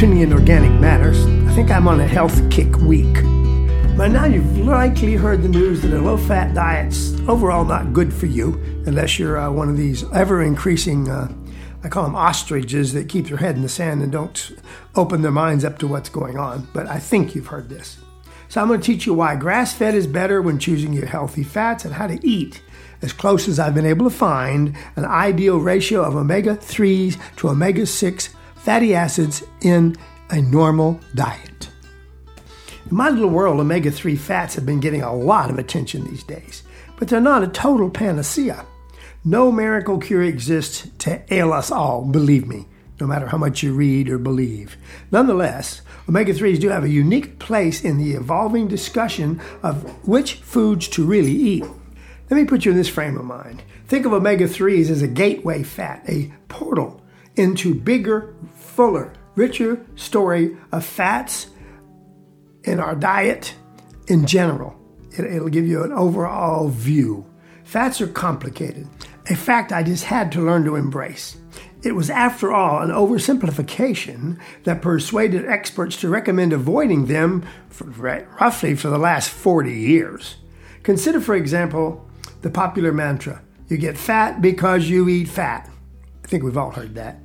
tuning in organic matters. I think I'm on a health kick week. By now, you've likely heard the news that a low fat diet's overall not good for you unless you're uh, one of these ever increasing, uh, I call them ostriches, that keep their head in the sand and don't open their minds up to what's going on. But I think you've heard this. So I'm going to teach you why grass fed is better when choosing your healthy fats and how to eat as close as I've been able to find an ideal ratio of omega 3s to omega 6 fatty acids in a normal diet. In my little world, omega 3 fats have been getting a lot of attention these days, but they're not a total panacea. No miracle cure exists to ail us all, believe me, no matter how much you read or believe. Nonetheless, omega 3s do have a unique place in the evolving discussion of which foods to really eat. Let me put you in this frame of mind. Think of omega 3s as a gateway fat, a portal into bigger, fuller, richer story of fats in our diet in general. It, will give you an overall view. Fats are complicated, a fact I just had to learn to embrace. It was, after all, an oversimplification that persuaded experts to recommend avoiding them for, roughly for the last 40 years. Consider, for example, the popular mantra you get fat because you eat fat. I think we've all heard that.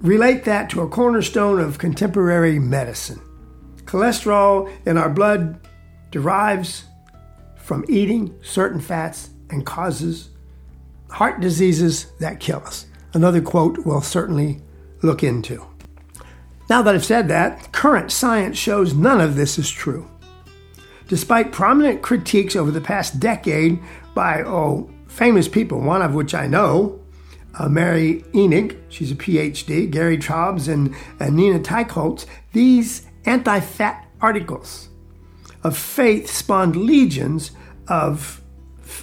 Relate that to a cornerstone of contemporary medicine. Cholesterol in our blood derives from eating certain fats and causes heart diseases that kill us. Another quote we'll certainly look into. Now that I've said that, current science shows none of this is true. Despite prominent critiques over the past decade by, oh, famous people, one of which I know, uh, Mary Enig, she's a PhD, Gary Taubes, and, and Nina Teicholz, these anti fat articles of faith spawned legions of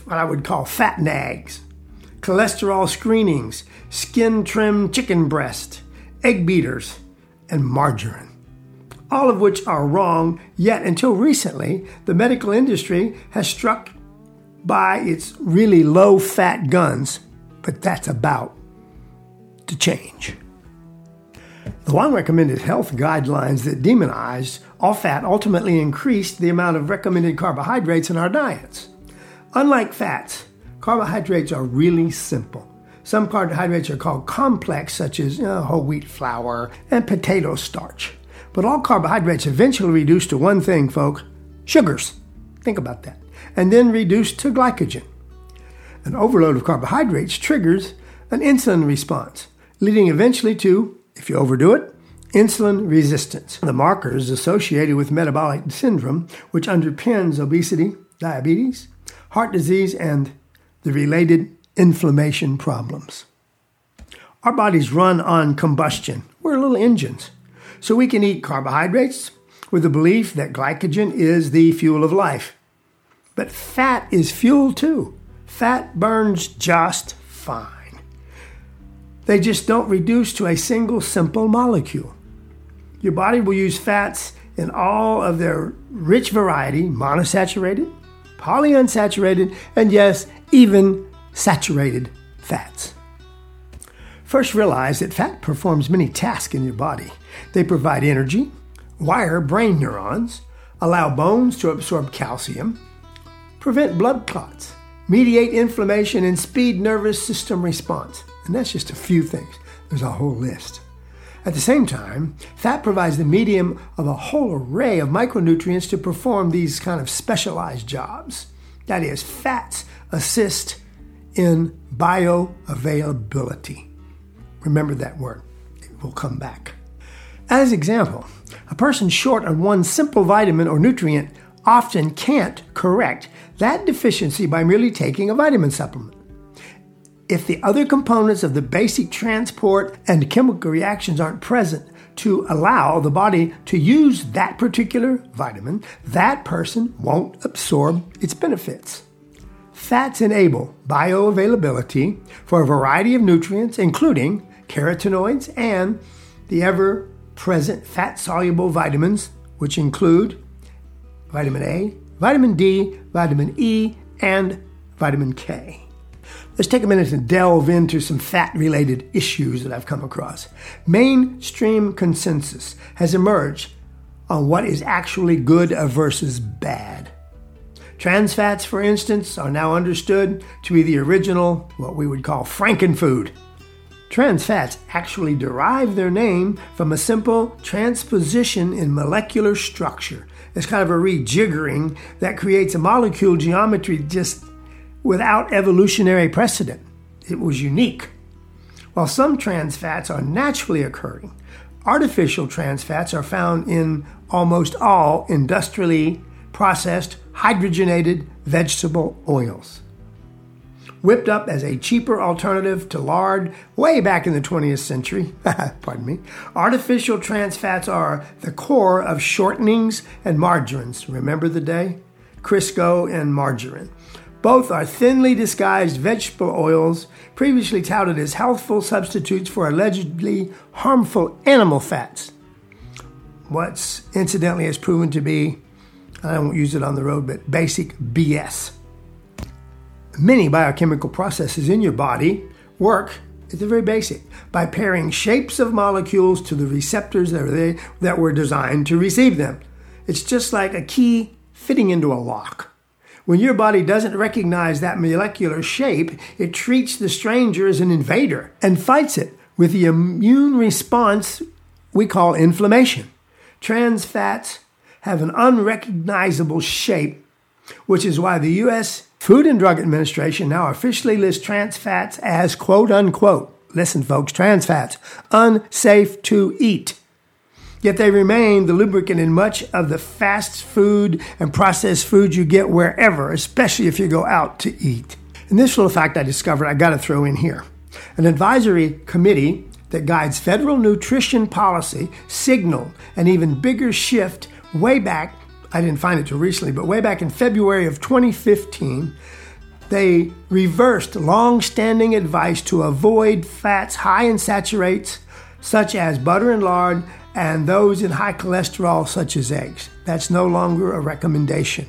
what I would call fat nags, cholesterol screenings, skin trim chicken breast, egg beaters, and margarine. All of which are wrong, yet until recently, the medical industry has struck by its really low fat guns but that's about to change. The long recommended health guidelines that demonize all fat ultimately increased the amount of recommended carbohydrates in our diets. Unlike fats, carbohydrates are really simple. Some carbohydrates are called complex, such as you know, whole wheat flour and potato starch. But all carbohydrates eventually reduce to one thing, folks sugars. Think about that. And then reduce to glycogen. An overload of carbohydrates triggers an insulin response, leading eventually to, if you overdo it, insulin resistance. The markers associated with metabolic syndrome, which underpins obesity, diabetes, heart disease, and the related inflammation problems. Our bodies run on combustion. We're little engines. So we can eat carbohydrates with the belief that glycogen is the fuel of life. But fat is fuel too. Fat burns just fine. They just don't reduce to a single simple molecule. Your body will use fats in all of their rich variety monosaturated, polyunsaturated, and yes, even saturated fats. First, realize that fat performs many tasks in your body. They provide energy, wire brain neurons, allow bones to absorb calcium, prevent blood clots, mediate inflammation, and speed nervous system response. And that's just a few things. There's a whole list. At the same time, fat provides the medium of a whole array of micronutrients to perform these kind of specialized jobs. That is, fats assist in bioavailability. Remember that word, it will come back. As example, a person short on one simple vitamin or nutrient often can't correct that deficiency by merely taking a vitamin supplement. If the other components of the basic transport and chemical reactions aren't present to allow the body to use that particular vitamin, that person won't absorb its benefits. Fats enable bioavailability for a variety of nutrients, including carotenoids and the ever present fat soluble vitamins, which include vitamin A, vitamin D, vitamin E, and vitamin K. Let's take a minute to delve into some fat related issues that I've come across. Mainstream consensus has emerged on what is actually good versus bad. Trans fats, for instance, are now understood to be the original, what we would call frankenfood. Trans fats actually derive their name from a simple transposition in molecular structure. It's kind of a rejiggering that creates a molecule geometry just without evolutionary precedent. It was unique. While some trans fats are naturally occurring, artificial trans fats are found in almost all industrially processed hydrogenated vegetable oils. Whipped up as a cheaper alternative to lard way back in the 20th century, pardon me, artificial trans fats are the core of shortenings and margarines. Remember the day? Crisco and margarine. Both are thinly disguised vegetable oils previously touted as healthful substitutes for allegedly harmful animal fats. What's incidentally has proven to be, I won't use it on the road, but basic BS. Many biochemical processes in your body work at the very basic by pairing shapes of molecules to the receptors that, are that were designed to receive them. It's just like a key fitting into a lock. When your body doesn't recognize that molecular shape, it treats the stranger as an invader and fights it with the immune response we call inflammation. Trans fats have an unrecognizable shape, which is why the U.S. Food and Drug Administration now officially lists trans fats as quote unquote, listen folks, trans fats, unsafe to eat. Yet they remain the lubricant in much of the fast food and processed food you get wherever, especially if you go out to eat. And this little fact I discovered, I got to throw in here. An advisory committee that guides federal nutrition policy signaled an even bigger shift way back. I didn't find it till recently, but way back in February of 2015, they reversed long standing advice to avoid fats high in saturates, such as butter and lard, and those in high cholesterol, such as eggs. That's no longer a recommendation.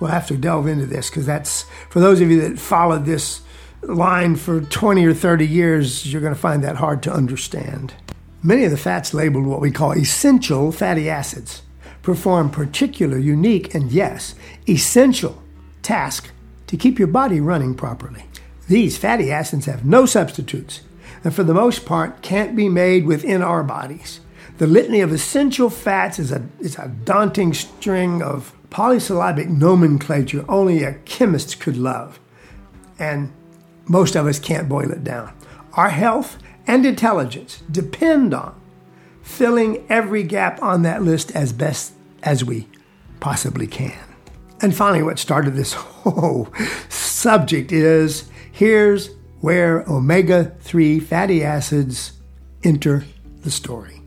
We'll have to delve into this because that's for those of you that followed this line for 20 or 30 years, you're going to find that hard to understand. Many of the fats labeled what we call essential fatty acids perform particular, unique, and yes, essential task to keep your body running properly. These fatty acids have no substitutes and for the most part can't be made within our bodies. The litany of essential fats is a, is a daunting string of polysyllabic nomenclature only a chemist could love. And most of us can't boil it down. Our health and intelligence depend on filling every gap on that list as best as we possibly can. And finally, what started this whole subject is here's where omega 3 fatty acids enter the story.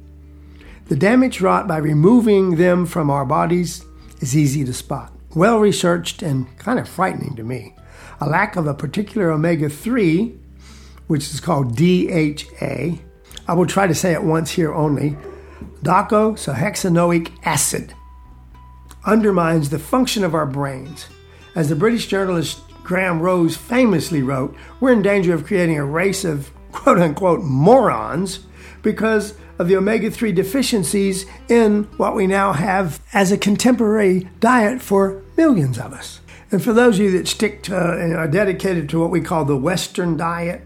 The damage wrought by removing them from our bodies is easy to spot, well researched, and kind of frightening to me. A lack of a particular omega 3, which is called DHA, I will try to say it once here only docosahexaenoic acid, undermines the function of our brains. As the British journalist Graham Rose famously wrote, we're in danger of creating a race of quote unquote morons because of the omega 3 deficiencies in what we now have as a contemporary diet for millions of us. And for those of you that stick to and are dedicated to what we call the Western diet,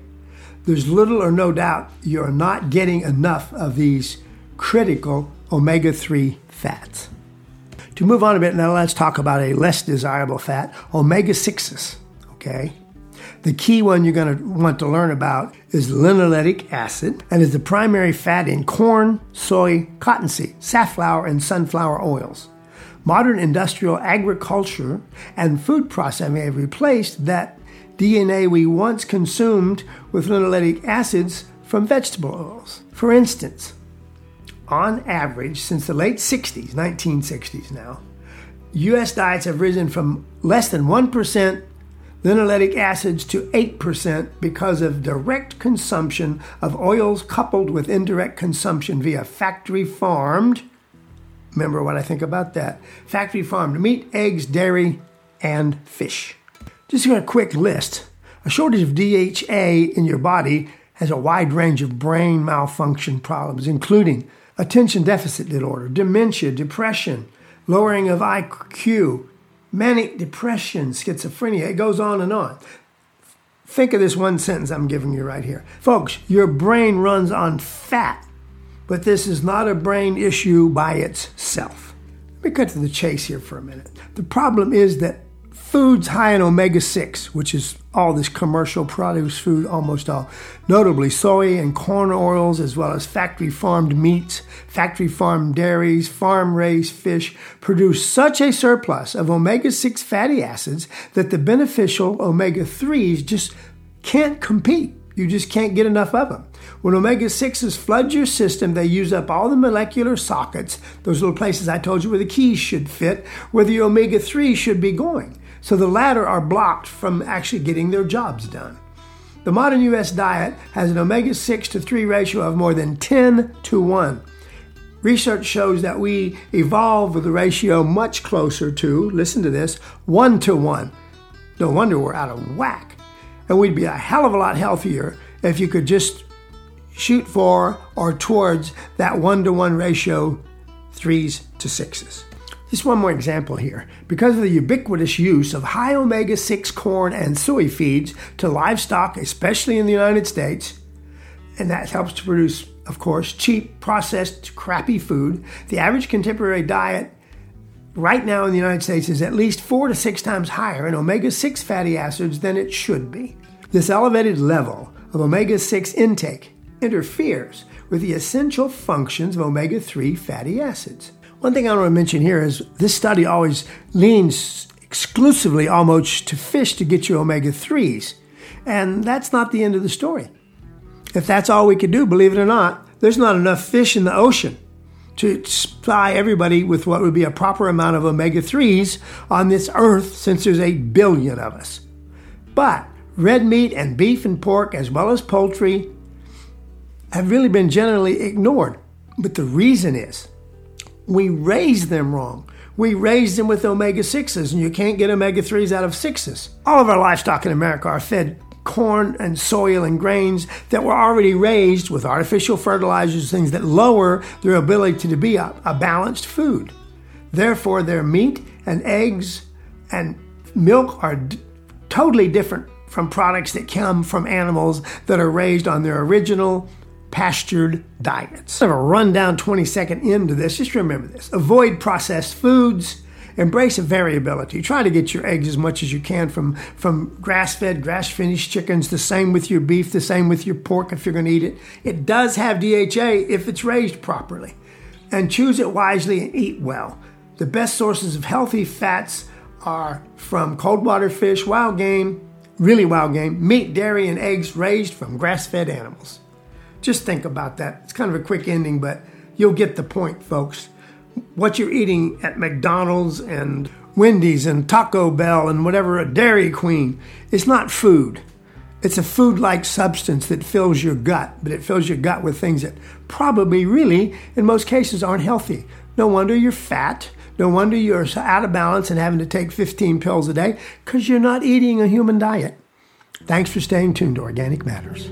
there's little or no doubt you're not getting enough of these critical omega 3 fats. To move on a bit, now let's talk about a less desirable fat, omega 6s. Okay? The key one you're going to want to learn about is linoleic acid and is the primary fat in corn, soy, cottonseed, safflower, and sunflower oils. Modern industrial agriculture and food processing have replaced that DHA we once consumed with linoleic acids from vegetable oils. For instance, on average, since the late 60s, 1960s now, US diets have risen from less than 1% linoleic acids to 8% because of direct consumption of oils coupled with indirect consumption via factory farmed. Remember what I think about that factory farmed meat, eggs, dairy, and fish. Just a quick list A shortage of DHA in your body has a wide range of brain malfunction problems, including attention deficit disorder, dementia, depression, lowering of IQ, manic depression, schizophrenia. It goes on and on. Think of this one sentence I'm giving you right here. Folks, your brain runs on fat, but this is not a brain issue by itself. Let me cut to the chase here for a minute. The problem is that foods high in omega 6, which is all this commercial produce food, almost all, notably soy and corn oils, as well as factory farmed meats, factory farmed dairies, farm raised fish, produce such a surplus of omega 6 fatty acids that the beneficial omega 3s just can't compete. You just can't get enough of them. When omega 6s flood your system, they use up all the molecular sockets, those little places I told you where the keys should fit, where the omega 3 should be going. So the latter are blocked from actually getting their jobs done. The modern US diet has an omega 6 to 3 ratio of more than 10 to 1. Research shows that we evolved with a ratio much closer to, listen to this, 1 to 1. No wonder we're out of whack. And we'd be a hell of a lot healthier if you could just shoot for or towards that 1 to 1 ratio, 3s to 6s. Just one more example here. Because of the ubiquitous use of high omega 6 corn and soy feeds to livestock, especially in the United States, and that helps to produce, of course, cheap, processed, crappy food, the average contemporary diet right now in the United States is at least four to six times higher in omega 6 fatty acids than it should be. This elevated level of omega 6 intake interferes with the essential functions of omega 3 fatty acids. One thing I want to mention here is this study always leans exclusively almost to fish to get your omega 3s. And that's not the end of the story. If that's all we could do, believe it or not, there's not enough fish in the ocean to supply everybody with what would be a proper amount of omega 3s on this earth since there's 8 billion of us. But red meat and beef and pork, as well as poultry, have really been generally ignored. But the reason is we raise them wrong. We raise them with omega 6s, and you can't get omega 3s out of 6s. All of our livestock in America are fed corn and soil and grains that were already raised with artificial fertilizers, things that lower their ability to be a, a balanced food. Therefore, their meat and eggs and milk are d- totally different from products that come from animals that are raised on their original pastured diets. I have a rundown 20 second into this. Just remember this avoid processed foods. Embrace variability. Try to get your eggs as much as you can from, from grass fed, grass finished chickens. The same with your beef, the same with your pork if you're going to eat it. It does have DHA if it's raised properly. And choose it wisely and eat well. The best sources of healthy fats are from cold water fish, wild game, really wild game, meat, dairy, and eggs raised from grass fed animals. Just think about that. It's kind of a quick ending, but you'll get the point, folks. What you're eating at McDonald's and Wendy's and Taco Bell and whatever, a Dairy Queen, it's not food. It's a food like substance that fills your gut, but it fills your gut with things that probably, really, in most cases, aren't healthy. No wonder you're fat. No wonder you're out of balance and having to take 15 pills a day because you're not eating a human diet. Thanks for staying tuned to Organic Matters.